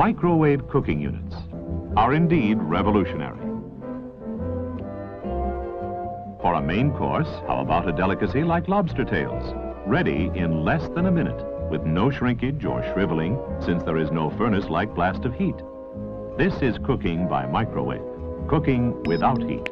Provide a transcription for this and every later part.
Microwave cooking units are indeed revolutionary. For a main course, how about a delicacy like lobster tails? Ready in less than a minute, with no shrinkage or shriveling, since there is no furnace-like blast of heat. This is cooking by microwave, cooking without heat.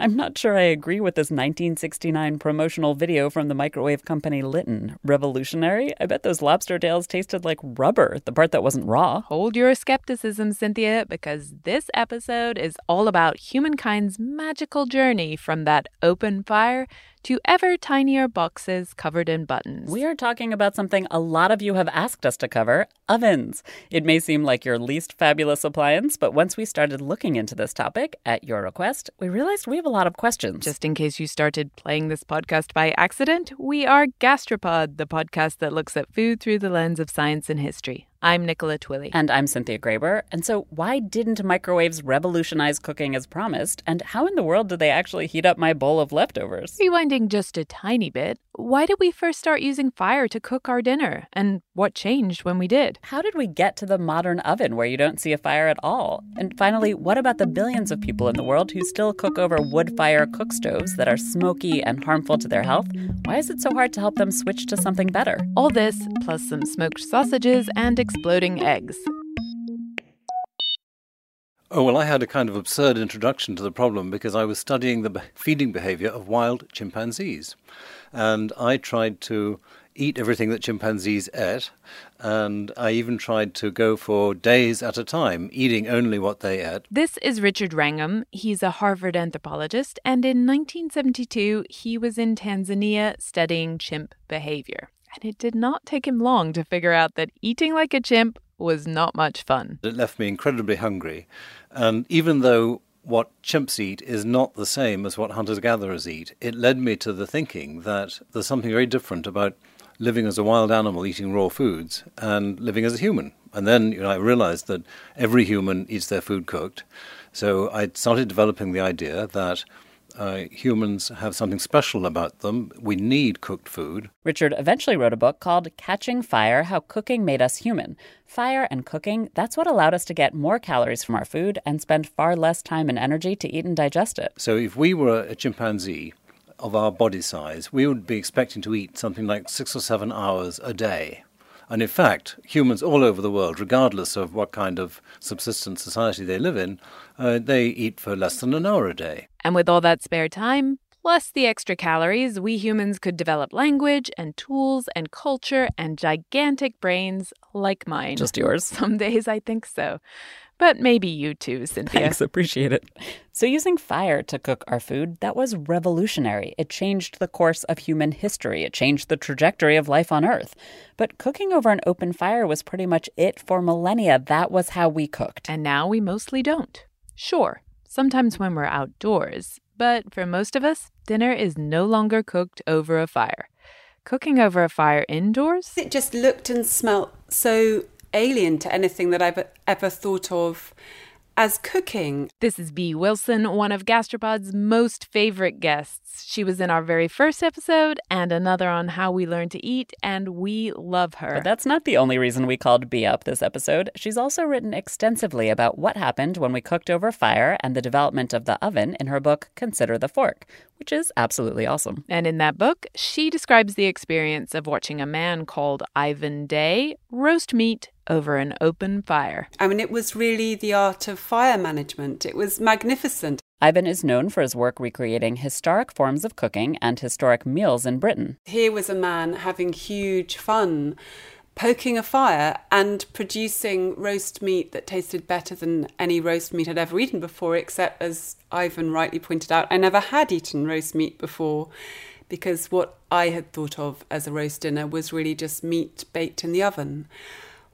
I'm not sure I agree with this 1969 promotional video from the microwave company Litton. Revolutionary? I bet those lobster tails tasted like rubber, the part that wasn't raw. Hold your skepticism, Cynthia, because this episode is all about humankind's magical journey from that open fire to ever tinier boxes covered in buttons. We are talking about something a lot of you have asked us to cover ovens. It may seem like your least fabulous appliance, but once we started looking into this topic, at your request, we realized we have a lot of questions. Just in case you started playing this podcast by accident, we are Gastropod, the podcast that looks at food through the lens of science and history. I'm Nicola Twilley. And I'm Cynthia Graber. And so, why didn't microwaves revolutionize cooking as promised? And how in the world did they actually heat up my bowl of leftovers? Rewinding just a tiny bit, why did we first start using fire to cook our dinner? And what changed when we did? How did we get to the modern oven where you don't see a fire at all? And finally, what about the billions of people in the world who still cook over wood fire cook stoves that are smoky and harmful to their health? Why is it so hard to help them switch to something better? All this, plus some smoked sausages and exploding eggs. Oh, well, I had a kind of absurd introduction to the problem because I was studying the feeding behavior of wild chimpanzees. And I tried to eat everything that chimpanzees ate, and I even tried to go for days at a time, eating only what they ate. This is Richard Wrangham. He's a Harvard anthropologist, and in 1972, he was in Tanzania studying chimp behavior. And it did not take him long to figure out that eating like a chimp was not much fun. It left me incredibly hungry. And even though what chimps eat is not the same as what hunters gatherers eat, it led me to the thinking that there's something very different about living as a wild animal eating raw foods and living as a human. And then you know, I realized that every human eats their food cooked. So I started developing the idea that uh, humans have something special about them. We need cooked food. Richard eventually wrote a book called Catching Fire How Cooking Made Us Human. Fire and cooking, that's what allowed us to get more calories from our food and spend far less time and energy to eat and digest it. So if we were a chimpanzee of our body size, we would be expecting to eat something like six or seven hours a day. And in fact, humans all over the world, regardless of what kind of subsistence society they live in, uh, they eat for less than an hour a day. And with all that spare time, plus the extra calories, we humans could develop language and tools and culture and gigantic brains like mine. Just yours? Some days I think so. But maybe you too, Cynthia. Thanks, appreciate it. So, using fire to cook our food, that was revolutionary. It changed the course of human history, it changed the trajectory of life on Earth. But cooking over an open fire was pretty much it for millennia. That was how we cooked. And now we mostly don't. Sure, sometimes when we're outdoors, but for most of us, dinner is no longer cooked over a fire. Cooking over a fire indoors? It just looked and smelt so alien to anything that I've ever thought of as cooking. This is Bee Wilson, one of Gastropod's most favorite guests. She was in our very first episode and another on how we learn to eat, and we love her. But that's not the only reason we called Bee up this episode. She's also written extensively about what happened when we cooked over fire and the development of the oven in her book, Consider the Fork, which is absolutely awesome. And in that book, she describes the experience of watching a man called Ivan Day roast meat over an open fire. I mean, it was really the art of fire management. It was magnificent. Ivan is known for his work recreating historic forms of cooking and historic meals in Britain. Here was a man having huge fun poking a fire and producing roast meat that tasted better than any roast meat I'd ever eaten before, except, as Ivan rightly pointed out, I never had eaten roast meat before because what I had thought of as a roast dinner was really just meat baked in the oven.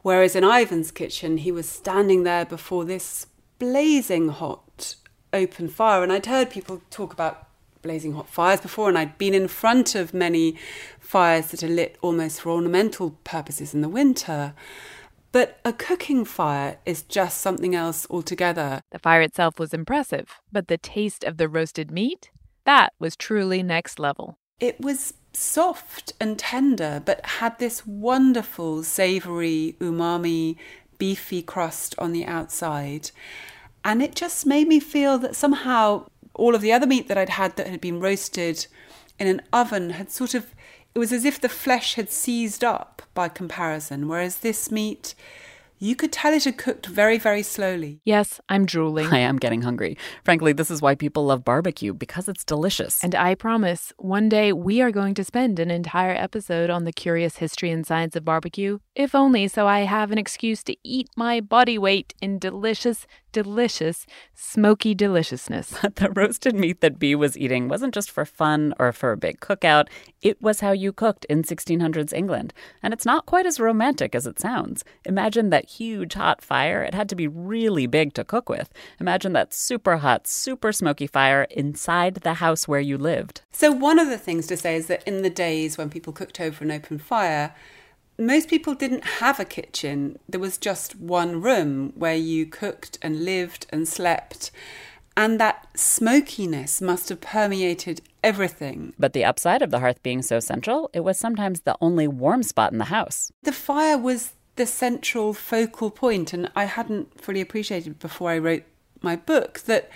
Whereas in Ivan's kitchen, he was standing there before this blazing hot open fire. And I'd heard people talk about blazing hot fires before, and I'd been in front of many fires that are lit almost for ornamental purposes in the winter. But a cooking fire is just something else altogether. The fire itself was impressive, but the taste of the roasted meat? That was truly next level. It was soft and tender, but had this wonderful, savoury, umami, beefy crust on the outside. And it just made me feel that somehow all of the other meat that I'd had that had been roasted in an oven had sort of, it was as if the flesh had seized up by comparison, whereas this meat you could tell it had cooked very, very slowly. Yes, I'm drooling. I am getting hungry. Frankly, this is why people love barbecue, because it's delicious. And I promise, one day we are going to spend an entire episode on the curious history and science of barbecue, if only so I have an excuse to eat my body weight in delicious, delicious, smoky deliciousness. But the roasted meat that Bee was eating wasn't just for fun or for a big cookout. It was how you cooked in 1600s England. And it's not quite as romantic as it sounds. Imagine that huge hot fire. It had to be really big to cook with. Imagine that super hot, super smoky fire inside the house where you lived. So, one of the things to say is that in the days when people cooked over an open fire, most people didn't have a kitchen. There was just one room where you cooked and lived and slept. And that smokiness must have permeated everything. But the upside of the hearth being so central, it was sometimes the only warm spot in the house. The fire was the central focal point, and I hadn't fully appreciated before I wrote my book that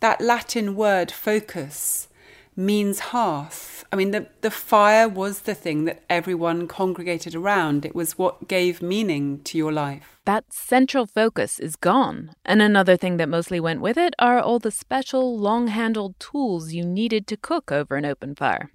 that Latin word focus means hearth. I mean, the, the fire was the thing that everyone congregated around. It was what gave meaning to your life. That central focus is gone. And another thing that mostly went with it are all the special, long handled tools you needed to cook over an open fire.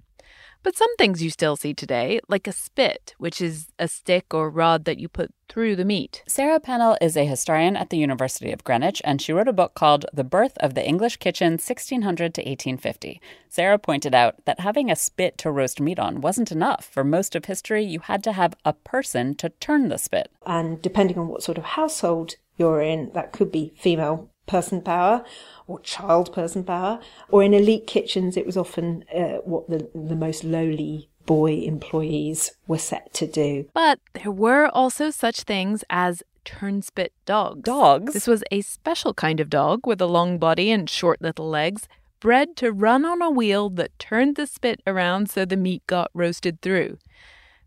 But some things you still see today, like a spit, which is a stick or rod that you put through the meat. Sara Pennell is a historian at the University of Greenwich, and she wrote a book called The Birth of the English Kitchen 1600 to 1850. Sara pointed out that having a spit to roast meat on wasn't enough. For most of history, you had to have a person to turn the spit. And depending on what sort of household you're in, that could be female person power or child person power, or in elite kitchens, it was often uh, what the, the most lowly boy employees were set to do. But there were also such things as turnspit dogs. Dogs? This was a special kind of dog with a long body and short little legs, bred to run on a wheel that turned the spit around so the meat got roasted through.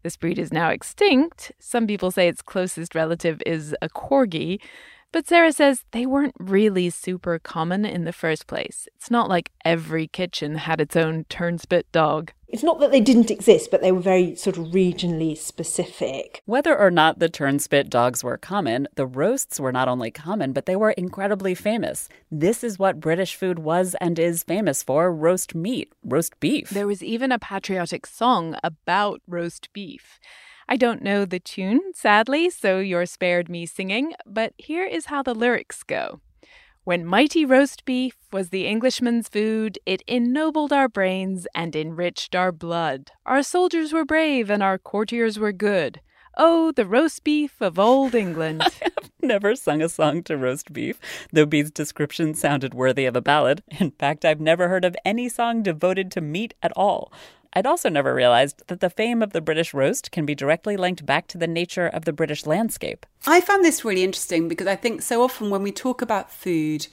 This breed is now extinct. Some people say its closest relative is a corgi, but Sara says they weren't really super common in the first place. It's not like every kitchen had its own turnspit dog. It's not that they didn't exist, but they were very sort of regionally specific. Whether or not the turnspit dogs were common, the roasts were not only common, but they were incredibly famous. This is what British food was and is famous for roast meat, roast beef. There was even a patriotic song about roast beef. I don't know the tune, sadly, so you're spared me singing, but here is how the lyrics go. When mighty roast beef was the Englishman's food, it ennobled our brains and enriched our blood. Our soldiers were brave and our courtiers were good. Oh, the roast beef of old England. I have never sung a song to roast beef, though Bee's description sounded worthy of a ballad. In fact, I've never heard of any song devoted to meat at all. I'd also never realized that the fame of the British roast can be directly linked back to the nature of the British landscape. I found this really interesting because I think so often when we talk about food,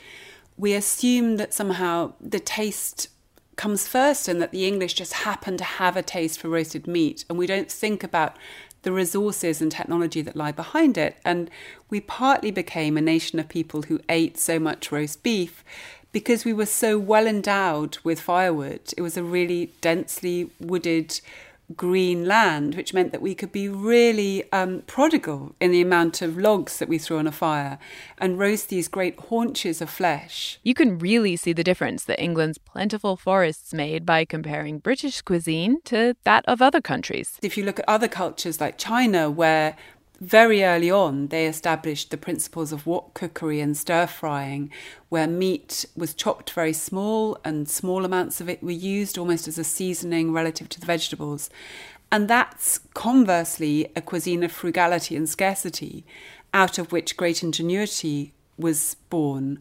we assume that somehow the taste comes first and that the English just happen to have a taste for roasted meat. And we don't think about the resources and technology that lie behind it. And we partly became a nation of people who ate so much roast beef because we were so well endowed with firewood. It was a really densely wooded green land, which meant that we could be really um, prodigal in the amount of logs that we threw on a fire and roast these great haunches of flesh. You can really see the difference that England's plentiful forests made by comparing British cuisine to that of other countries. If you look at other cultures like China, where very early on, they established the principles of wok cookery and stir frying, where meat was chopped very small and small amounts of it were used almost as a seasoning relative to the vegetables. And that's conversely a cuisine of frugality and scarcity, out of which great ingenuity was born.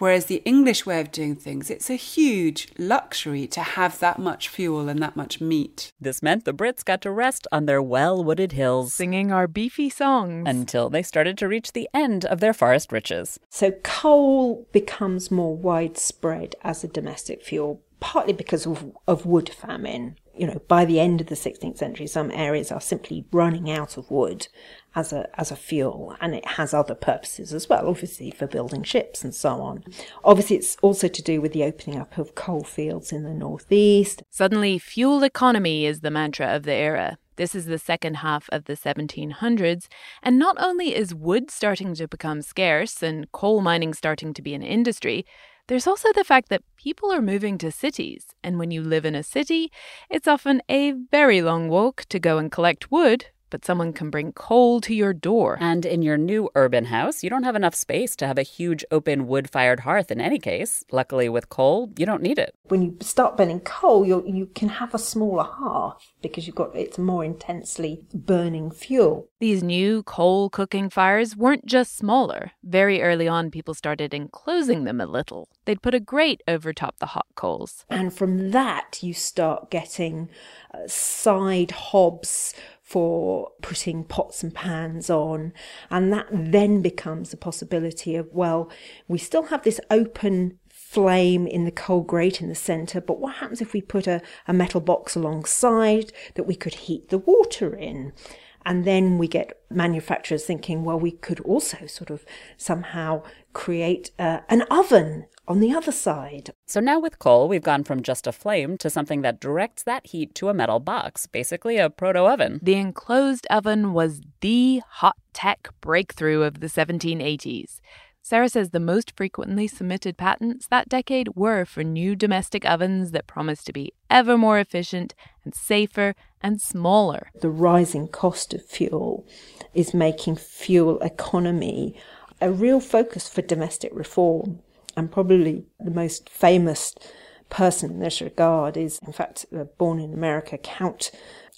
Whereas the English way of doing things, it's a huge luxury to have that much fuel and that much meat. This meant the Brits got to rest on their well wooded hills, singing our beefy songs until they started to reach the end of their forest riches. So coal becomes more widespread as a domestic fuel, partly because of, of wood famine you know, by the end of the 16th century, some areas are simply running out of wood as a, as a fuel, and it has other purposes as well, obviously for building ships and so on. Obviously, it's also to do with the opening up of coal fields in the northeast. Suddenly, fuel economy is the mantra of the era. This is the second half of the 1700s, and not only is wood starting to become scarce and coal mining starting to be an industry, there's also the fact that people are moving to cities, and when you live in a city, it's often a very long walk to go and collect wood but someone can bring coal to your door. And in your new urban house, you don't have enough space to have a huge open wood fired hearth in any case. Luckily, with coal, you don't need it. When you start burning coal, you you can have a smaller hearth because you've got it's more intensely burning fuel. These new coal cooking fires weren't just smaller. Very early on, people started enclosing them a little. They'd put a grate over top the hot coals. And from that, you start getting uh, side hobs for putting pots and pans on. And that then becomes a possibility of, well, we still have this open flame in the coal grate in the centre, but what happens if we put a, a metal box alongside that we could heat the water in? And then we get manufacturers thinking, well, we could also sort of somehow create uh, an oven on the other side. So now with coal, we've gone from just a flame to something that directs that heat to a metal box, basically a proto oven. The enclosed oven was the hot tech breakthrough of the 1780s. Sara says the most frequently submitted patents that decade were for new domestic ovens that promised to be ever more efficient and safer and smaller. The rising cost of fuel is making fuel economy a real focus for domestic reform and probably the most famous person in this regard is, in fact, born in America, Count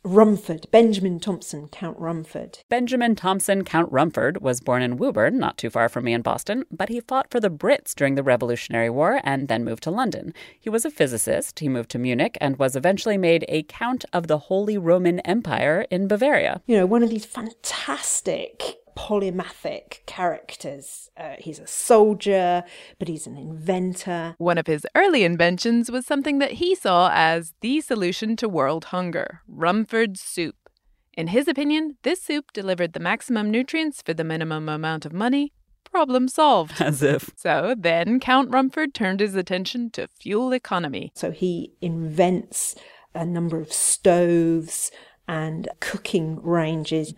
Rumford, Benjamin Thompson, Count Rumford. Benjamin Thompson, Count Rumford, was born in Woburn, not too far from me in Boston, but he fought for the Brits during the Revolutionary War and then moved to London. He was a physicist, he moved to Munich, and was eventually made a Count of the Holy Roman Empire in Bavaria. You know, one of these fantastic polymathic characters. Uh, he's a soldier, but he's an inventor. One of his early inventions was something that he saw as the solution to world hunger Rumford soup. In his opinion, this soup delivered the maximum nutrients for the minimum amount of money. Problem solved. As if. So then Count Rumford turned his attention to fuel economy. So he invents a number of stoves and cooking ranges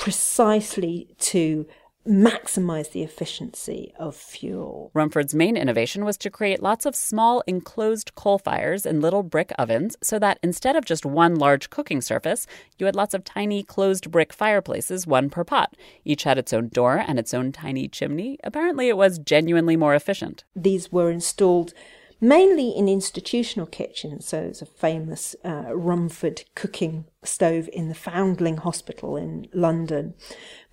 precisely to maximize the efficiency of fuel. Rumford's main innovation was to create lots of small enclosed coal fires in little brick ovens so that instead of just one large cooking surface, you had lots of tiny closed brick fireplaces, one per pot. Each had its own door and its own tiny chimney. Apparently, it was genuinely more efficient. These were installed mainly in institutional kitchens. So there's a famous uh, Rumford cooking stove in the Foundling Hospital in London.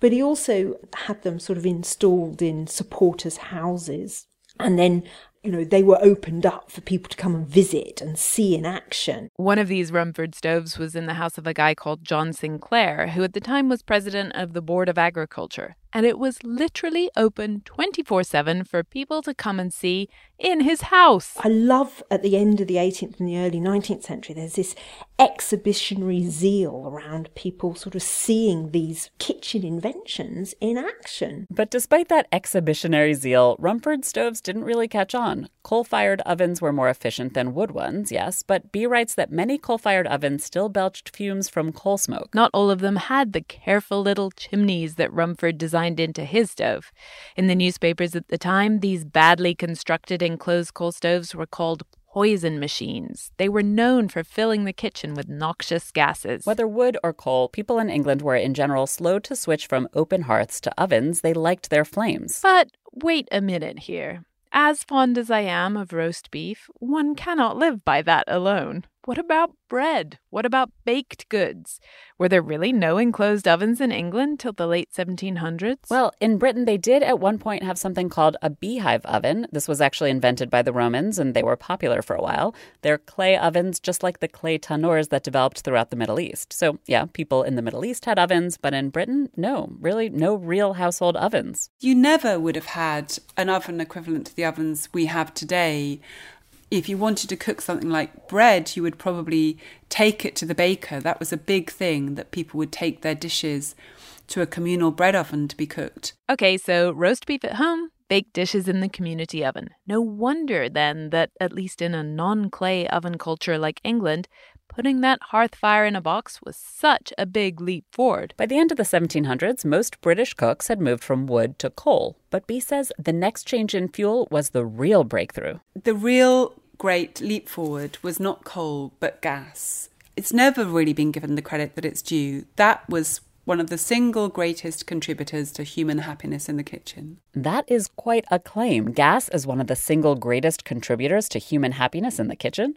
But he also had them sort of installed in supporters' houses. And then you know, they were opened up for people to come and visit and see in action. One of these Rumford stoves was in the house of a guy called John Sinclair, who at the time was president of the Board of Agriculture and it was literally open 24 7 for people to come and see in his house. I love at the end of the 18th and the early 19th century, there's this exhibitionary zeal around people sort of seeing these kitchen inventions in action. But despite that exhibitionary zeal, Rumford stoves didn't really catch on. Coal fired ovens were more efficient than wood ones, yes, but Bee writes that many coal fired ovens still belched fumes from coal smoke. Not all of them had the careful little chimneys that Rumford designed designed into his stove. In the newspapers at the time, these badly constructed enclosed coal stoves were called poison machines. They were known for filling the kitchen with noxious gases. Whether wood or coal, people in England were in general slow to switch from open hearths to ovens. They liked their flames. But wait a minute here. As fond as I am of roast beef, one cannot live by that alone. What about bread? What about baked goods? Were there really no enclosed ovens in England till the late 1700s? Well, in Britain, they did at one point have something called a beehive oven. This was actually invented by the Romans, and they were popular for a while. They're clay ovens, just like the clay tannoors that developed throughout the Middle East. So, yeah, people in the Middle East had ovens, but in Britain, no, really no real household ovens. You never would have had an oven equivalent to the ovens we have today if you wanted to cook something like bread, you would probably take it to the baker. That was a big thing that people would take their dishes to a communal bread oven to be cooked. Okay, so roast beef at home, baked dishes in the community oven. No wonder then that, at least in a non clay oven culture like England, putting that hearth fire in a box was such a big leap forward. By the end of the 1700s, most British cooks had moved from wood to coal. But Bee says the next change in fuel was the real breakthrough. The real great leap forward was not coal, but gas. It's never really been given the credit that it's due. That was one of the single greatest contributors to human happiness in the kitchen. That is quite a claim. Gas is one of the single greatest contributors to human happiness in the kitchen.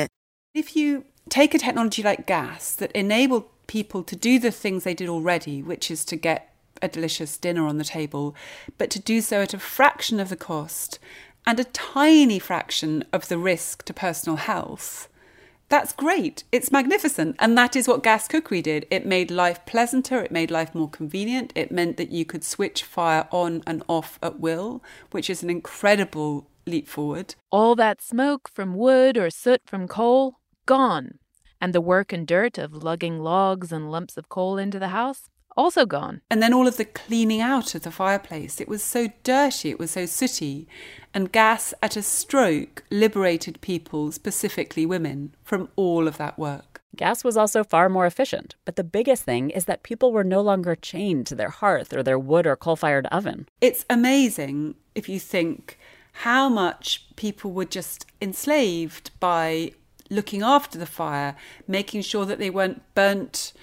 If you take a technology like gas that enabled people to do the things they did already, which is to get a delicious dinner on the table, but to do so at a fraction of the cost and a tiny fraction of the risk to personal health, that's great. It's magnificent. And that is what gas cookery did. It made life pleasanter, it made life more convenient, it meant that you could switch fire on and off at will, which is an incredible leap forward. All that smoke from wood or soot from coal gone. And the work and dirt of lugging logs and lumps of coal into the house, also gone. And then all of the cleaning out of the fireplace. It was so dirty, it was so sooty. And gas at a stroke liberated people, specifically women, from all of that work. Gas was also far more efficient, but the biggest thing is that people were no longer chained to their hearth or their wood or coal fired oven. It's amazing if you think how much people were just enslaved by looking after the fire, making sure that they weren't burnt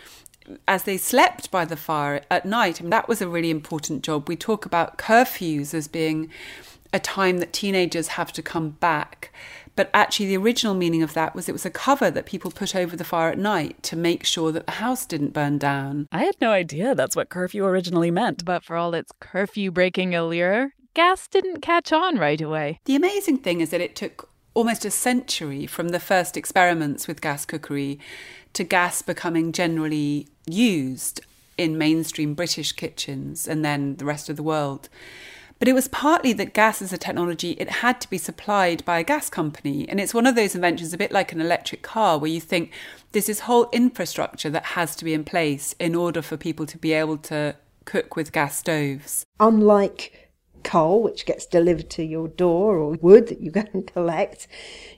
as they slept by the fire at night. And that was a really important job. We talk about curfews as being a time that teenagers have to come back. But actually, the original meaning of that was it was a cover that people put over the fire at night to make sure that the house didn't burn down. I had no idea that's what curfew originally meant. But for all its curfew breaking allure, gas didn't catch on right away. The amazing thing is that it took almost a century from the first experiments with gas cookery to gas becoming generally used in mainstream British kitchens and then the rest of the world. But it was partly that gas as a technology, it had to be supplied by a gas company. And it's one of those inventions, a bit like an electric car, where you think there's this whole infrastructure that has to be in place in order for people to be able to cook with gas stoves. Unlike coal, which gets delivered to your door, or wood that you go and collect,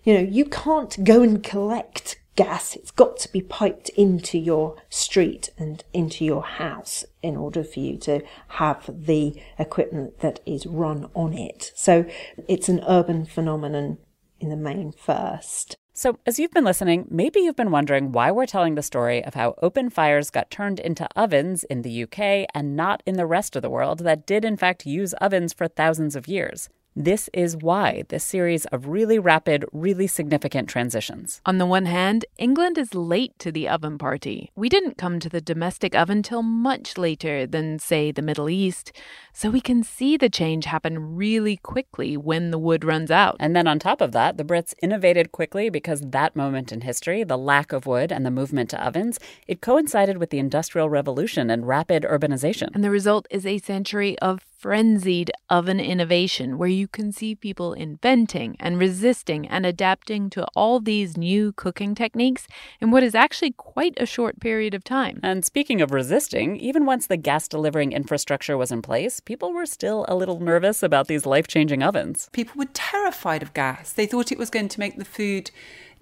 you know, you can't go and collect gas. It's got to be piped into your street and into your house in order for you to have the equipment that is run on it. So it's an urban phenomenon in the main first. So, as you've been listening, maybe you've been wondering why we're telling the story of how open fires got turned into ovens in the UK and not in the rest of the world that did, in fact, use ovens for thousands of years. This is why this series of really rapid, really significant transitions. On the one hand, England is late to the oven party. We didn't come to the domestic oven till much later than, say, the Middle East, so we can see the change happen really quickly when the wood runs out. And then on top of that, the Brits innovated quickly because that moment in history, the lack of wood and the movement to ovens, it coincided with the Industrial Revolution and rapid urbanization. And the result is a century of frenzied oven innovation where you can see people inventing and resisting and adapting to all these new cooking techniques in what is actually quite a short period of time. And speaking of resisting, even once the gas delivering infrastructure was in place, people were still a little nervous about these life changing ovens. People were terrified of gas. They thought it was going to make the food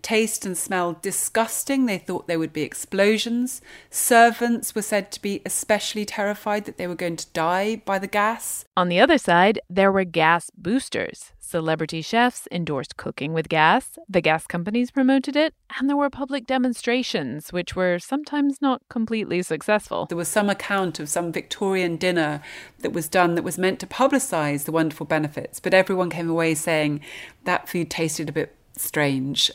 taste and smell disgusting. They thought there would be explosions. Servants were said to be especially terrified that they were going to die by the gas. On the other side, there were gas boosters. Celebrity chefs endorsed cooking with gas, the gas companies promoted it, and there were public demonstrations, which were sometimes not completely successful. There was some account of some Victorian dinner that was done that was meant to publicise the wonderful benefits, but everyone came away saying that food tasted a bit strange.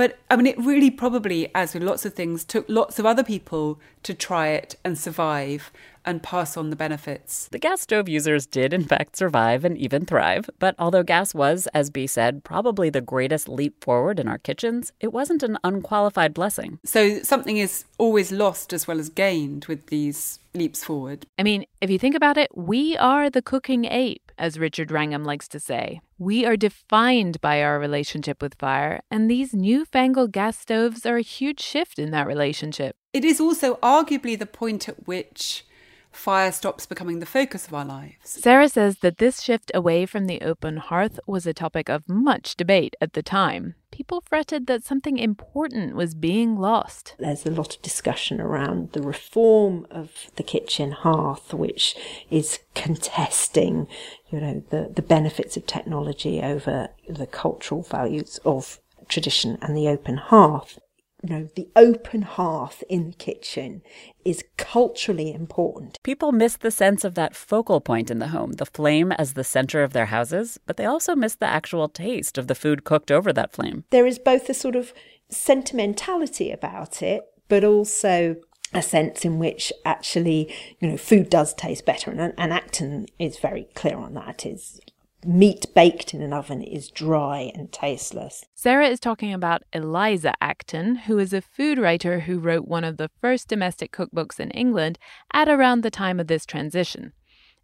But I mean, it really probably, as with lots of things, took lots of other people to try it and survive and pass on the benefits. The gas stove users did, in fact, survive and even thrive. But although gas was, as Bee said, probably the greatest leap forward in our kitchens, it wasn't an unqualified blessing. So something is always lost as well as gained with these leaps forward. I mean, if you think about it, we are the cooking ape, as Richard Wrangham likes to say. We are defined by our relationship with fire, and these newfangled gas stoves are a huge shift in that relationship. It is also arguably the point at which fire stops becoming the focus of our lives. Sara says that this shift away from the open hearth was a topic of much debate at the time. People fretted that something important was being lost. There's a lot of discussion around the reform of the kitchen hearth, which is contesting, you know, the, the benefits of technology over the cultural values of tradition and the open hearth you know, the open hearth in the kitchen is culturally important. People miss the sense of that focal point in the home, the flame as the center of their houses, but they also miss the actual taste of the food cooked over that flame. There is both a sort of sentimentality about it, but also a sense in which actually, you know, food does taste better. And, and Acton is very clear on that. Is meat baked in an oven is dry and tasteless. Sara is talking about Eliza Acton, who is a food writer who wrote one of the first domestic cookbooks in England at around the time of this transition.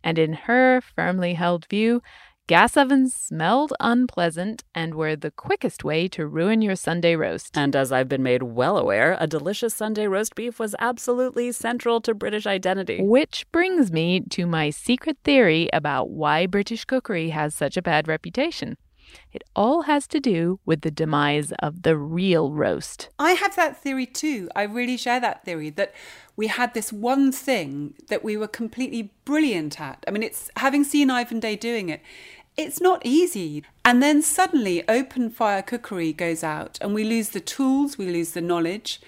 And in her firmly held view, Gas ovens smelled unpleasant and were the quickest way to ruin your Sunday roast. And as I've been made well aware, a delicious Sunday roast beef was absolutely central to British identity. Which brings me to my secret theory about why British cookery has such a bad reputation. It all has to do with the demise of the real roast. I have that theory too. I really share that theory that we had this one thing that we were completely brilliant at. I mean, it's having seen Ivan Day doing it, it's not easy. And then suddenly open fire cookery goes out and we lose the tools, we lose the knowledge.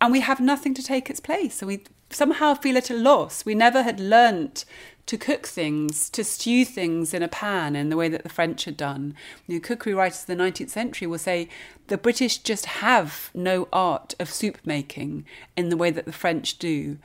and we have nothing to take its place. So we somehow feel at a loss. We never had learnt to cook things, to stew things in a pan in the way that the French had done. You know, cookery writers of the 19th century will say the British just have no art of soup making in the way that the French do.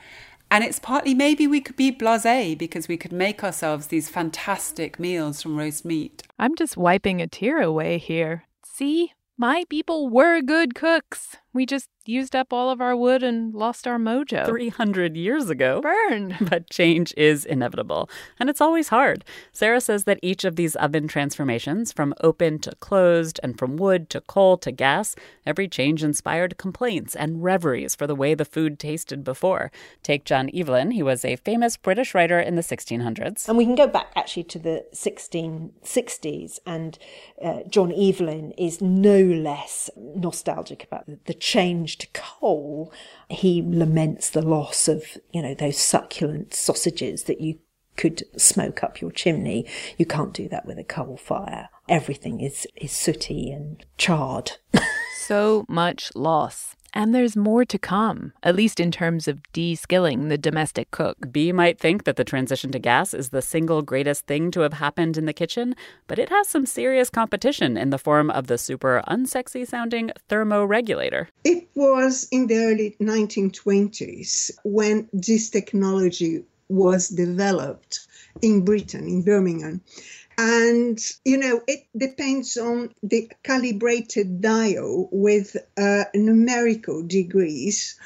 And it's partly maybe we could be blase because we could make ourselves these fantastic meals from roast meat. I'm just wiping a tear away here. See, my people were good cooks. We just used up all of our wood and lost our mojo. 300 years ago. Burn. But change is inevitable, and it's always hard. Sara says that each of these oven transformations, from open to closed and from wood to coal to gas, every change inspired complaints and reveries for the way the food tasted before. Take John Evelyn. He was a famous British writer in the 1600s. And we can go back actually to the 1660s, and uh, John Evelyn is no less nostalgic about the change to coal, he laments the loss of, you know, those succulent sausages that you could smoke up your chimney. You can't do that with a coal fire. Everything is, is sooty and charred. so much loss. And there's more to come, at least in terms of de skilling the domestic cook. Bee might think that the transition to gas is the single greatest thing to have happened in the kitchen, but it has some serious competition in the form of the super unsexy sounding thermoregulator. It was in the early 1920s when this technology was developed in Britain, in Birmingham. And, you know, it depends on the calibrated dial with uh, numerical degrees.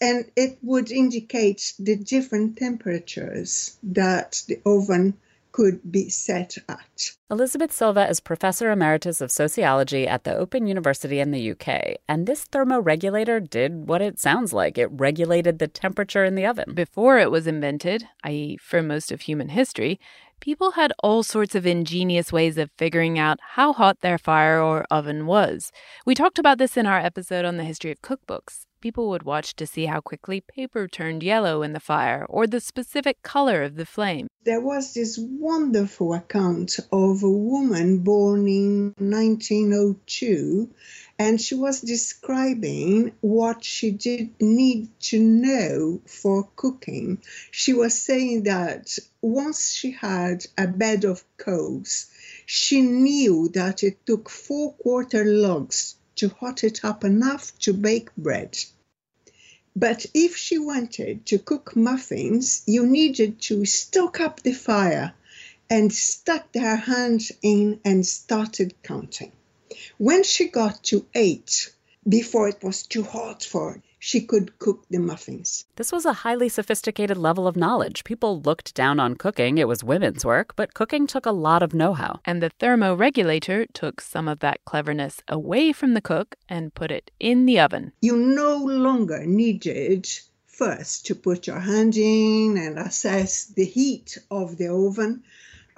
And it would indicate the different temperatures that the oven could be set at. Elizabeth Silva is professor emeritus of sociology at the Open University in the UK, and this thermoregulator did what it sounds like. It regulated the temperature in the oven. Before it was invented, i.e., for most of human history, people had all sorts of ingenious ways of figuring out how hot their fire or oven was. We talked about this in our episode on the history of cookbooks. People would watch to see how quickly paper turned yellow in the fire or the specific color of the flame. There was this wonderful account of a woman born in 1902 and she was describing what she did need to know for cooking. She was saying that once she had a bed of coals, she knew that it took four quarter logs to hot it up enough to bake bread. But if she wanted to cook muffins, you needed to stoke up the fire and stuck her hands in and started counting. When she got to eight, before it was too hot for she could cook the muffins. This was a highly sophisticated level of knowledge. People looked down on cooking. It was women's work, but cooking took a lot of know how. And the thermoregulator took some of that cleverness away from the cook and put it in the oven. You no longer needed first to put your hand in and assess the heat of the oven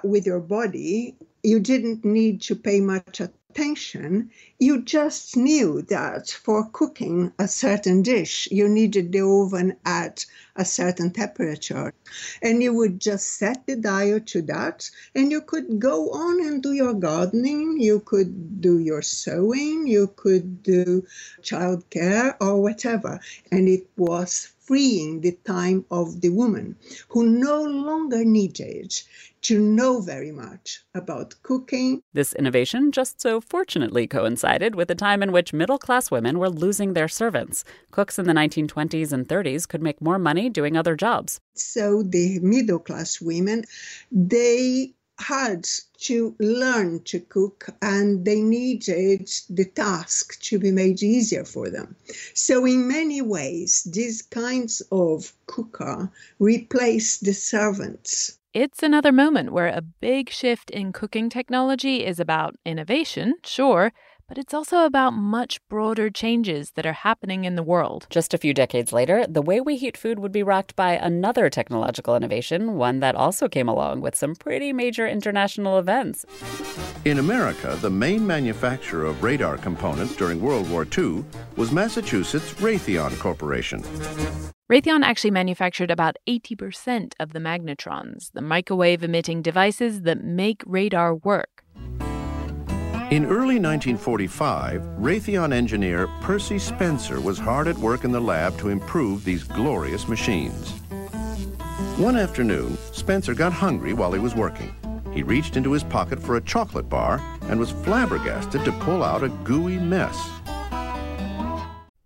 with your body. You didn't need to pay much attention, you just knew that for cooking a certain dish, you needed the oven at a certain temperature. And you would just set the dial to that, and you could go on and do your gardening, you could do your sewing, you could do childcare or whatever. And it was freeing the time of the woman who no longer needed to know very much about cooking. This innovation just so fortunately coincided with a time in which middle class women were losing their servants. Cooks in the 1920s and 30s could make more money doing other jobs. So the middle class women, they had to learn to cook and they needed the task to be made easier for them. So, in many ways, these kinds of cooker replaced the servants. It's another moment where a big shift in cooking technology is about innovation, sure, but it's also about much broader changes that are happening in the world. Just a few decades later, the way we heat food would be rocked by another technological innovation, one that also came along with some pretty major international events. In America, the main manufacturer of radar components during World War II was Massachusetts Raytheon Corporation. Raytheon actually manufactured about 80% of the magnetrons, the microwave emitting devices that make radar work. In early 1945, Raytheon engineer Percy Spencer was hard at work in the lab to improve these glorious machines. One afternoon, Spencer got hungry while he was working. He reached into his pocket for a chocolate bar and was flabbergasted to pull out a gooey mess.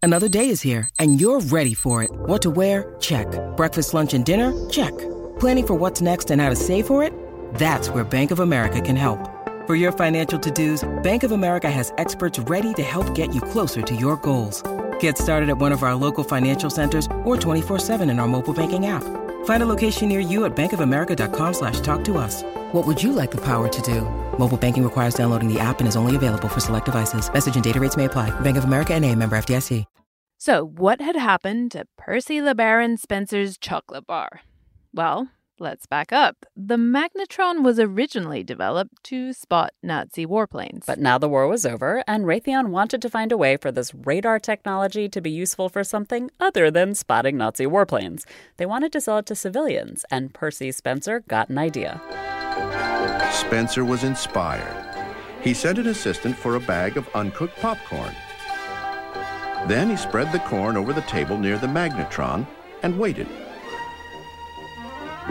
Another day is here, and you're ready for it. What to wear? Check. Breakfast, lunch, and dinner? Check. Planning for what's next and how to save for it? That's where Bank of America can help. For your financial to-dos, Bank of America has experts ready to help get you closer to your goals. Get started at one of our local financial centers or 24-7 in our mobile banking app. Find a location near you at bankofamerica.com slash talk to us. What would you like the power to do? Mobile banking requires downloading the app and is only available for select devices. Message and data rates may apply. Bank of America and a member FDIC. So what had happened to Percy LeBaron Spencer's chocolate bar? Well, Let's back up. The magnetron was originally developed to spot Nazi warplanes. But now the war was over, and Raytheon wanted to find a way for this radar technology to be useful for something other than spotting Nazi warplanes. They wanted to sell it to civilians, and Percy Spencer got an idea. Spencer was inspired. He sent an assistant for a bag of uncooked popcorn. Then he spread the corn over the table near the magnetron and waited.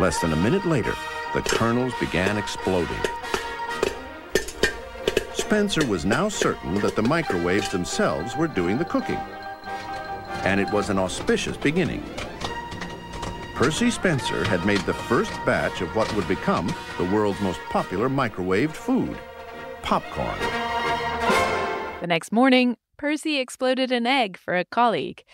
Less than a minute later, the kernels began exploding. Spencer was now certain that the microwaves themselves were doing the cooking. And it was an auspicious beginning. Percy Spencer had made the first batch of what would become the world's most popular microwaved food, popcorn. The next morning, Percy exploded an egg for a colleague.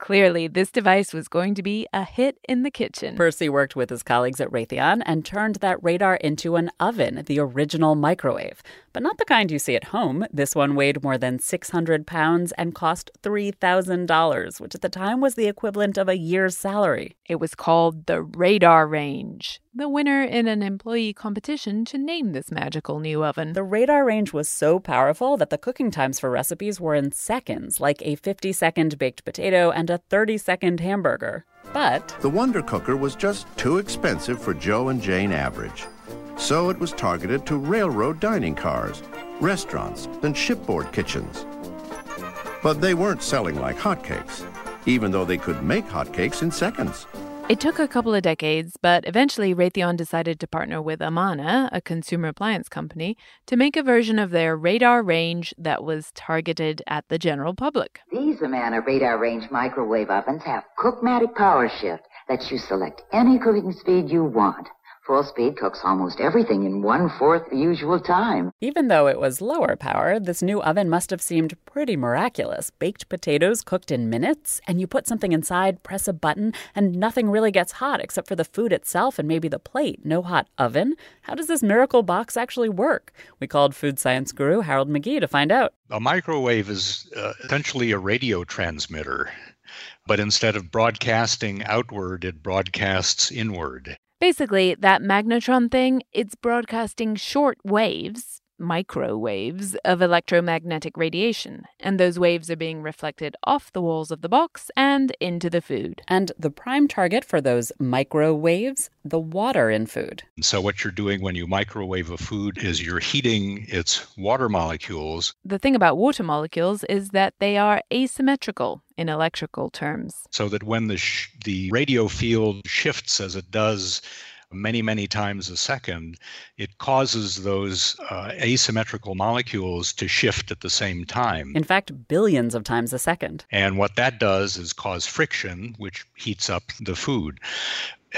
Clearly, this device was going to be a hit in the kitchen. Percy worked with his colleagues at Raytheon and turned that radar into an oven, the original microwave. But not the kind you see at home. This one weighed more than 600 pounds and cost $3,000, which at the time was the equivalent of a year's salary. It was called the Radarange, the winner in an employee competition to name this magical new oven. The Radarange was so powerful that the cooking times for recipes were in seconds, like a 50 second baked potato and a 30 second hamburger. But the Wonder Cooker was just too expensive for Joe and Jane Average. So it was targeted to railroad dining cars, restaurants, and shipboard kitchens. But they weren't selling like hotcakes, even though they could make hotcakes in seconds. It took a couple of decades, but eventually Raytheon decided to partner with Amana, a consumer appliance company, to make a version of their Radarange that was targeted at the general public. These Amana Radarange microwave ovens have Cookmatic power shift lets you select any cooking speed you want. Full speed cooks almost everything in one fourth the usual time. Even though it was lower power, this new oven must have seemed pretty miraculous. Baked potatoes cooked in minutes, and you put something inside, press a button, and nothing really gets hot except for the food itself and maybe the plate. No hot oven? How does this miracle box actually work? We called food science guru Harold McGee to find out. A microwave is uh, essentially a radio transmitter but instead of broadcasting outward, it broadcasts inward. Basically, that magnetron thing, it's broadcasting short waves, microwaves, of electromagnetic radiation, and those waves are being reflected off the walls of the box and into the food. And the prime target for those microwaves, the water in food. So, what you're doing when you microwave a food is you're heating its water molecules. The thing about water molecules is that they are asymmetrical in electrical terms. So that when the, sh- the radio field shifts as it does many, many times a second, it causes those uh, asymmetrical molecules to shift at the same time. In fact, billions of times a second. And what that does is cause friction, which heats up the food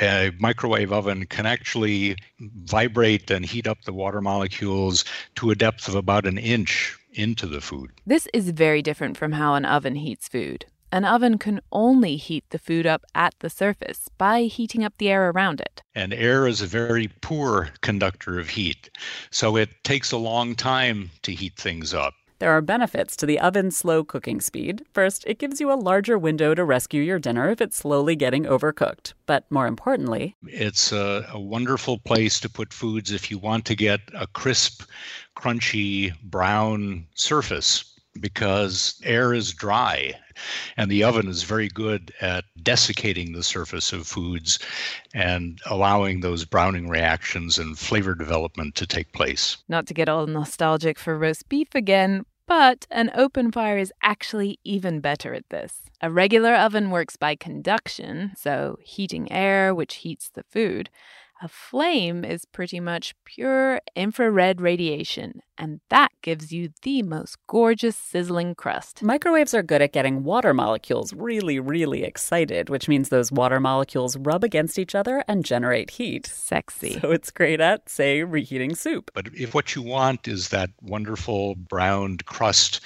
a microwave oven can actually vibrate and heat up the water molecules to a depth of about an inch into the food. This is very different from how an oven heats food. An oven can only heat the food up at the surface by heating up the air around it. And air is a very poor conductor of heat, so it takes a long time to heat things up. There are benefits to the oven's slow cooking speed. First, it gives you a larger window to rescue your dinner if it's slowly getting overcooked. But more importantly, it's a, a, wonderful place to put foods if you want to get a crisp, crunchy, brown surface because air is dry And the oven is very good at desiccating the surface of foods and allowing those browning reactions and flavor development to take place. Not to get all nostalgic for roast beef again, but an open fire is actually even better at this. A regular oven works by conduction, so heating air, which heats the food. A flame is pretty much pure infrared radiation, and that gives you the most gorgeous sizzling crust. Microwaves are good at getting water molecules really, really excited, which means those water molecules rub against each other and generate heat. Sexy. So it's great at, say, reheating soup. But if what you want is that wonderful browned crust,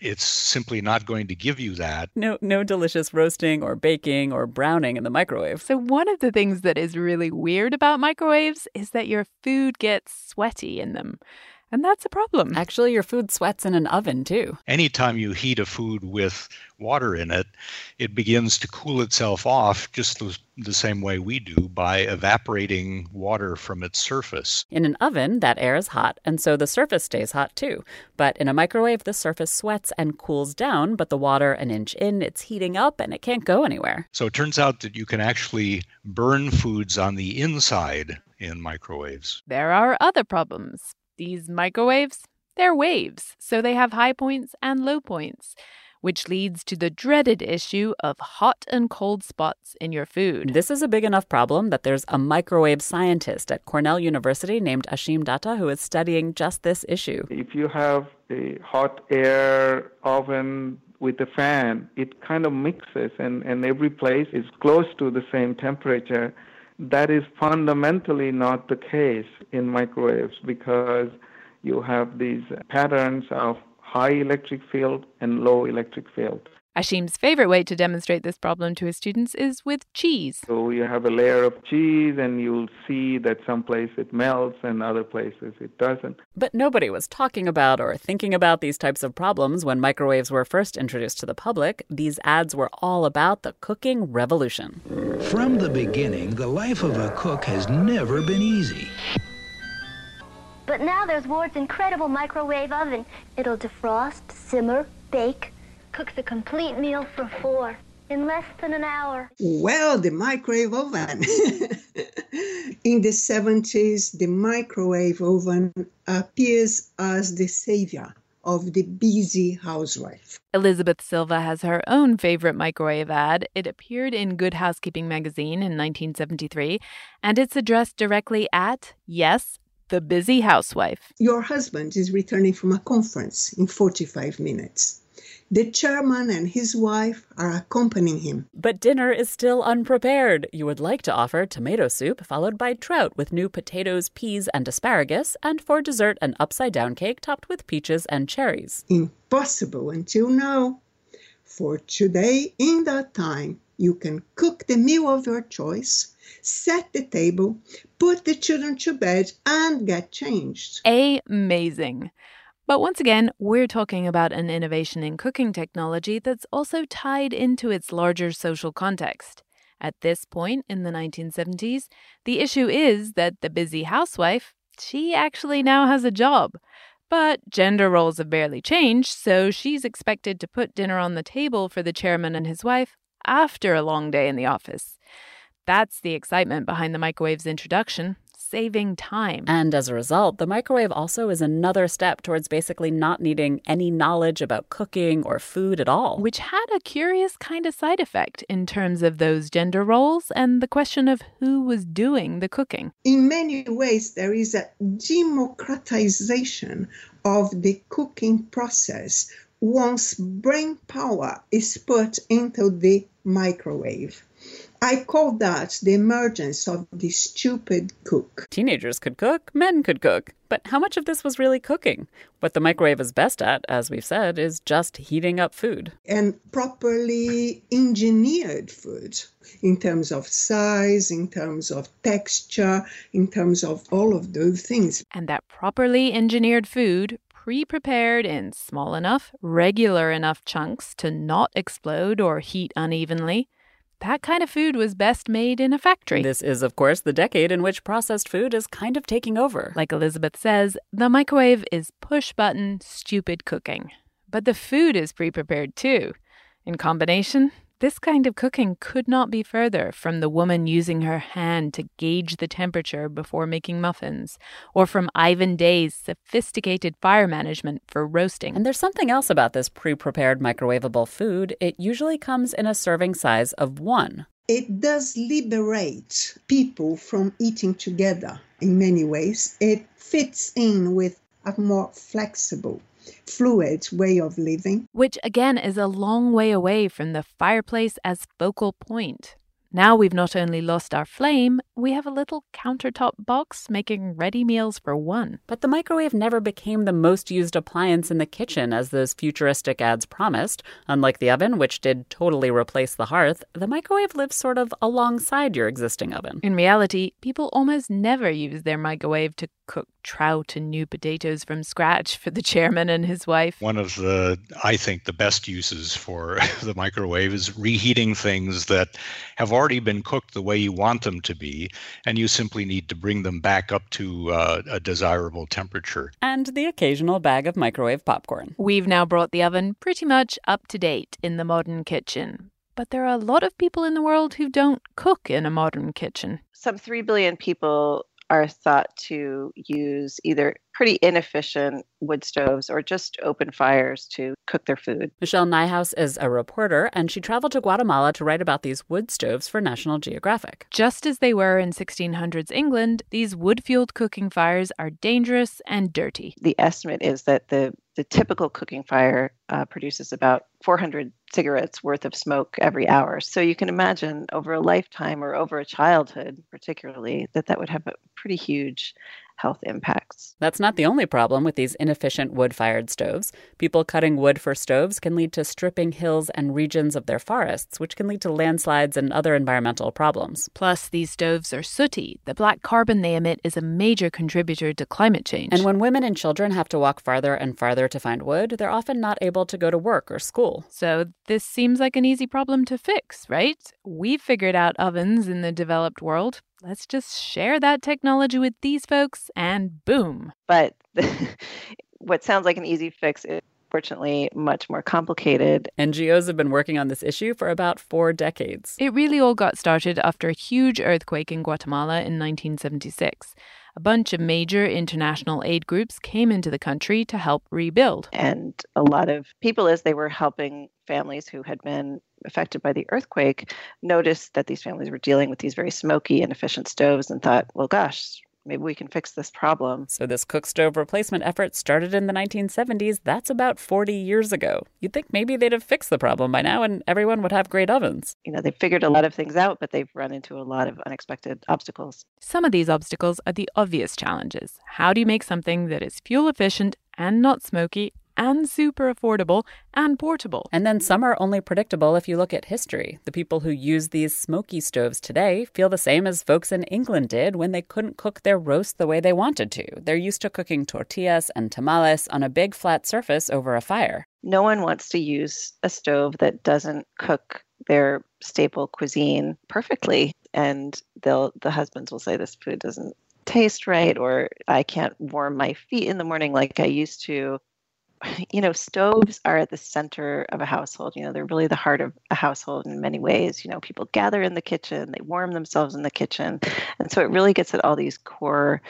it's simply not going to give you that. No no delicious roasting or baking or browning in the microwave. So one of the things that is really weird about microwaves is that your food gets sweaty in them. And that's a problem. Actually, your food sweats in an oven too. Anytime you heat a food with water in it, it begins to cool itself off just the, the, same way we do by evaporating water from its surface. In an oven, that air is hot, and so the surface stays hot too. But in a microwave, the surface sweats and cools down, but the water an inch in, it's heating up and it can't go anywhere. So it turns out that you can actually burn foods on the inside in microwaves. There are other problems. These microwaves, they're waves, so they have high points and low points, which leads to the dreaded issue of hot and cold spots in your food. This is a big enough problem that there's a microwave scientist at Cornell University named Ashim Datta who is studying just this issue. If you have a hot air oven with a fan, it kind of mixes and, and every place is close to the same temperature that is fundamentally not the case in microwaves because you have these patterns of high electric field and low electric field. Ashim's favorite way to demonstrate this problem to his students is with cheese. So you have a layer of cheese, and you'll see that some places it melts and other places it doesn't. But nobody was talking about or thinking about these types of problems when microwaves were first introduced to the public. These ads were all about the cooking revolution. From the beginning, the life of a cook has never been easy. But now there's Ward's incredible microwave oven. It'll defrost, simmer, bake cooks a complete meal for four in less than an hour. Well, the microwave oven. in the 70s, the microwave oven appears as the savior of the busy housewife. Elizabeth Silva has her own favorite microwave ad. It appeared in Good Housekeeping magazine in 1973, and it's addressed directly at, yes, the busy housewife. Your husband is returning from a conference in 45 minutes. The chairman and his wife are accompanying him. But dinner is still unprepared. You would like to offer tomato soup, followed by trout with new potatoes, peas, and asparagus, and for dessert, an upside down cake topped with peaches and cherries. Impossible until now. For today, in that time, you can cook the meal of your choice, set the table, put the children to bed, and get changed. Amazing. But once again, we're talking about an innovation in cooking technology that's also tied into its larger social context. At this point in the 1970s, the issue is that the busy housewife, she actually now has a job. But gender roles have barely changed, so she's expected to put dinner on the table for the chairman and his wife after a long day in the office. That's the excitement behind the microwave's introduction saving time. And as a result, the microwave also is another step towards basically not needing any knowledge about cooking or food at all. Which had a curious kind of side effect in terms of those gender roles and the question of who was doing the cooking. In many ways, there is a democratization of the cooking process once brain power is put into the microwave. I call that the emergence of the stupid cook. Teenagers could cook, men could cook. But how much of this was really cooking? What the microwave is best at, as we've said, is just heating up food. And properly engineered food in terms of size, in terms of texture, in terms of all of those things. And that properly engineered food pre prepared in small enough, regular enough chunks to not explode or heat unevenly, that kind of food was best made in a factory. This is, of course, the decade in which processed food is kind of taking over. Like Elizabeth says, the microwave is push button, stupid cooking. But the food is pre prepared too. In combination, this kind of cooking could not be further from the woman using her hand to gauge the temperature before making muffins, or from Ivan Day's sophisticated fire management for roasting. And there's something else about this pre prepared microwavable food. It usually comes in a serving size of one. It does liberate people from eating together in many ways. It fits in with a more flexible fluid way of living. Which again is a long way away from the fireplace as focal point. Now we've not only lost our flame, we have a little countertop box making ready meals for one. But the microwave never became the most used appliance in the kitchen as those futuristic ads promised. Unlike the oven, which did totally replace the hearth, the microwave lives sort of alongside your existing oven. In reality, people almost never use their microwave to cook trout and new potatoes from scratch for the chairman and his wife. One of the, I think, the best uses for the microwave is reheating things that have already been cooked the way you want them to be, and you simply need to bring them back up to uh, a desirable temperature. And the occasional bag of microwave popcorn. We've now brought the oven pretty much up to date in the modern kitchen. But there are a lot of people in the world who don't cook in a modern kitchen. Some 3 billion people are thought to use either pretty inefficient wood stoves or just open fires to cook their food. Michelle Nijhuis is a reporter, and she traveled to Guatemala to write about these wood stoves for National Geographic. Just as they were in 1600s England, these wood fueled cooking fires are dangerous and dirty. The estimate is that the the typical cooking fire uh, produces about 400 cigarettes worth of smoke every hour. So you can imagine over a lifetime or over a childhood, particularly, that that would have a pretty huge health impacts. That's not the only problem with these inefficient wood fired stoves. People cutting wood for stoves can lead to stripping hills and regions of their forests, which can lead to landslides and other environmental problems. Plus, these stoves are sooty. The black carbon they emit is a major contributor to climate change. And when women and children have to walk farther and farther to find wood, they're often not able to go to work or school. So, this seems like an easy problem to fix, right? We've figured out ovens in the developed world. Let's just share that technology with these folks and boom. But what sounds like an easy fix is fortunately much more complicated. NGOs have been working on this issue for about four decades. It really all got started after a huge earthquake in Guatemala in 1976 a bunch of major international aid groups came into the country to help rebuild. And a lot of people, as they were helping families who had been affected by the earthquake, noticed that these families were dealing with these very smoky, inefficient stoves and thought, well, gosh, maybe we can fix this problem. So, this cook stove replacement effort started in the 1970s. That's about 40 years ago. You'd think maybe they'd have fixed the problem by now and everyone would have great ovens. You know, they've figured a lot of things out, but they've run into a lot of unexpected obstacles. Some of these obstacles are the obvious challenges. How do you make something that is fuel efficient and not smoky and super affordable and portable. And then some are only predictable if you look at history. The people who use these smoky stoves today feel the same as folks in England did when they couldn't cook their roast the way they wanted to. They're used to cooking tortillas and tamales on a big flat surface over a fire. No one wants to use a stove that doesn't cook their staple cuisine perfectly and they'll the husbands will say this food doesn't taste right or I can't warm my feet in the morning like I used to you know, stoves are at the center of a household. You know, they're really the heart of a household in many ways. You know, people gather in the kitchen, they warm themselves in the kitchen. And so it really gets at all these core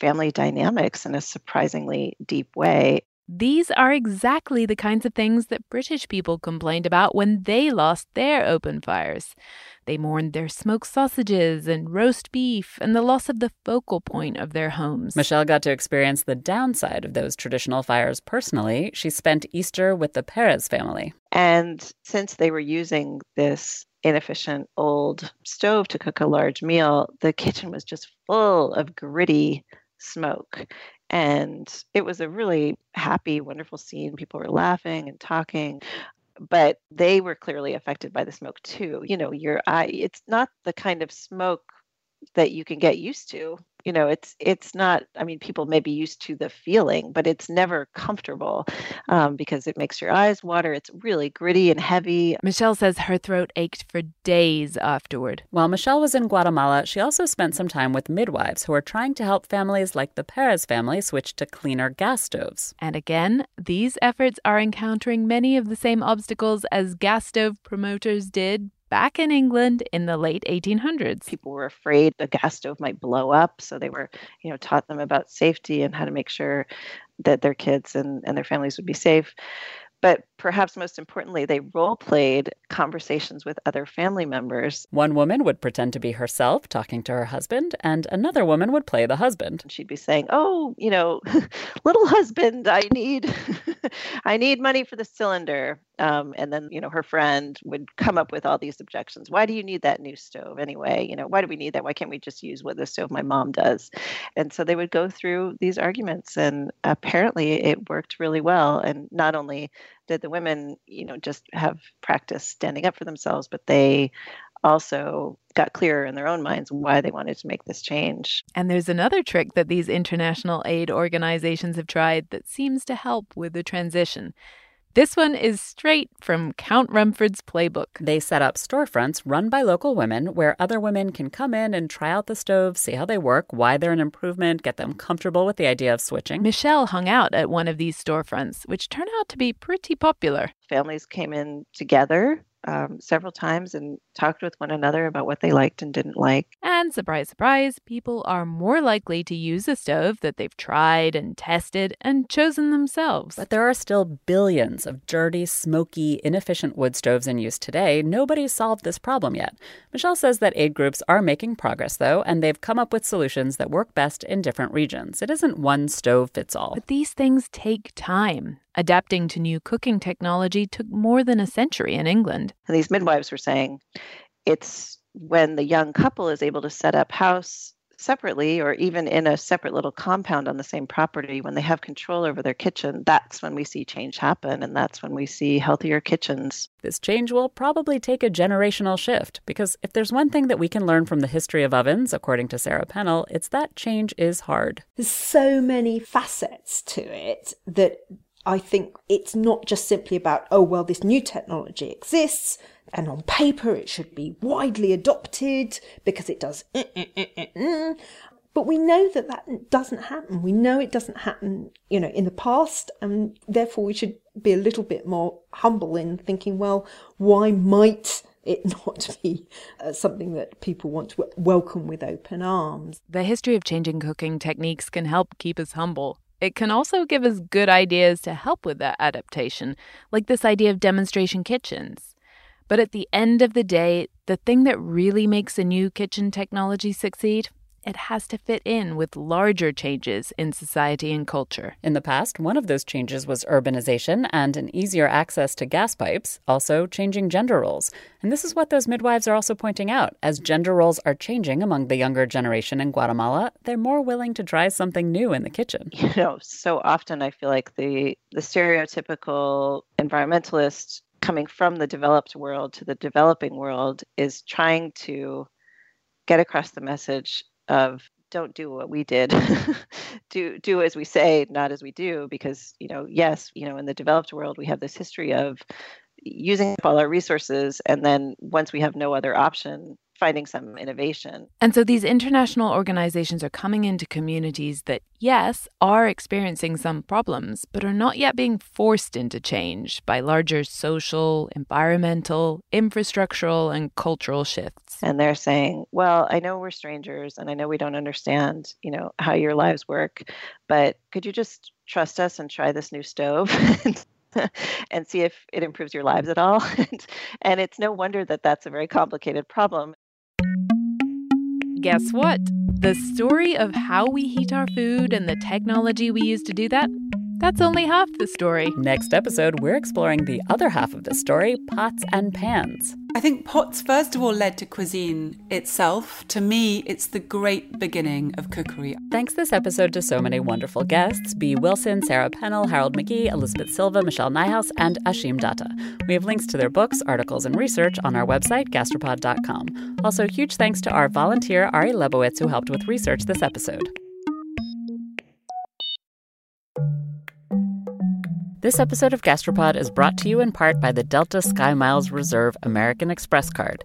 family dynamics in a surprisingly deep way. These are exactly the kinds of things that British people complained about when they lost their open fires. They mourned their smoked sausages and roast beef and the loss of the focal point of their homes. Michelle got to experience the downside of those traditional fires personally. She spent Easter with the Perez family. And since they were using this inefficient old stove to cook a large meal, the kitchen was just full of gritty smoke. And it was a really happy, wonderful scene. People were laughing and talking, but they were clearly affected by the smoke too. You know, your eye, it's not the kind of smoke that you can get used to You know, it's it's not. I mean, people may be used to the feeling, but it's never comfortable um, because it makes your eyes water. It's really gritty and heavy. Michelle says her throat ached for days afterward. While Michelle was in Guatemala, she also spent some time with midwives who are trying to help families like the Perez family switch to cleaner gas stoves. And again, these efforts are encountering many of the same obstacles as gas stove promoters did back in England in the late 1800s. People were afraid the gas stove might blow up, so they were, you know, taught them about safety and how to make sure that their kids and, and their families would be safe. But perhaps most importantly, they role played conversations with other family members. One woman would pretend to be herself talking to her husband, and another woman would play the husband. She'd be saying, "Oh, you know, little husband, I need, I need money for the cylinder." Um, and then, you know, her friend would come up with all these objections. Why do you need that new stove anyway? You know, why do we need that? Why can't we just use what the stove my mom does? And so they would go through these arguments, and apparently it worked really well. And not only did the women, you know, just have practice standing up for themselves, but they also got clearer in their own minds why they wanted to make this change. And there's another trick that these international aid organizations have tried that seems to help with the transition. This one is straight from Count Rumford's playbook. They set up storefronts run by local women where other women can come in and try out the stove, see how they work, why they're an improvement, get them comfortable with the idea of switching. Michelle hung out at one of these storefronts, which turned out to be pretty popular. Families came in together um, several times and talked with one another about what they liked and didn't like. And surprise, surprise, people are more likely to use a stove that they've tried and tested and chosen themselves. But there are still billions of dirty, smoky, inefficient wood stoves in use today. Nobody's solved this problem yet. Michelle says that aid groups are making progress, though, and they've come up with solutions that work best in different regions. It isn't one stove fits all. But these things take time. Adapting to new cooking technology took more than a century in England. And these midwives were saying it's when the young couple is able to set up house separately or even in a separate little compound on the same property when they have control over their kitchen that's when we see change happen and that's when we see healthier kitchens. This change will probably take a generational shift because if there's one thing that we can learn from the history of ovens according to Sara Pennell it's that change is hard. There's so many facets to it that I think it's not just simply about, oh, well, this new technology exists, and on paper it should be widely adopted because it does. Mm, mm, mm, but we know that that doesn't happen. We know it doesn't happen, you know, in the past, and therefore we should be a little bit more humble in thinking, well, why might it not be uh, something that people want to welcome with open arms? The history of changing cooking techniques can help keep us humble. It can also give us good ideas to help with that adaptation, like this idea of demonstration kitchens. But at the end of the day, the thing that really makes a new kitchen technology succeed it has to fit in with larger changes in society and culture. In the past, one of those changes was urbanization and an easier access to gas pipes, also changing gender roles. And this is what those midwives are also pointing out. As gender roles are changing among the younger generation in Guatemala, they're more willing to try something new in the kitchen. You know, so often I feel like the the stereotypical environmentalist coming from the developed world to the developing world is trying to get across the message of don't do what we did. Do do as we say not as we do because you know yes you know in the developed world we have this history of using up all our resources and then once we have no other option finding some innovation. And so these international organizations are coming into communities that, yes, are experiencing some problems, but are not yet being forced into change by larger social, environmental, infrastructural, and cultural shifts. And they're saying, well, I know we're strangers and I know we don't understand, you know, how your lives work, but could you just trust us and try this new stove? and see if it improves your lives at all. and it's no wonder that that's a very complicated problem guess what? The story of how we heat our food and the technology we use to do that, that's only half the story. Next episode, we're exploring the other half of the story pots and pans. I think pots, first of all, led to cuisine itself. To me, it's the great beginning of cookery. Thanks this episode to so many wonderful guests Bee Wilson, Sara Pennell, Harold McGee, Elizabeth Silva, Michelle Nijhuis, and Ashim Datta. We have links to their books, articles, and research on our website, gastropod.com. Also, huge thanks to our volunteer, Ari Lebowitz, who helped with research this episode. This episode of Gastropod is brought to you in part by the Delta Sky Miles Reserve American Express card.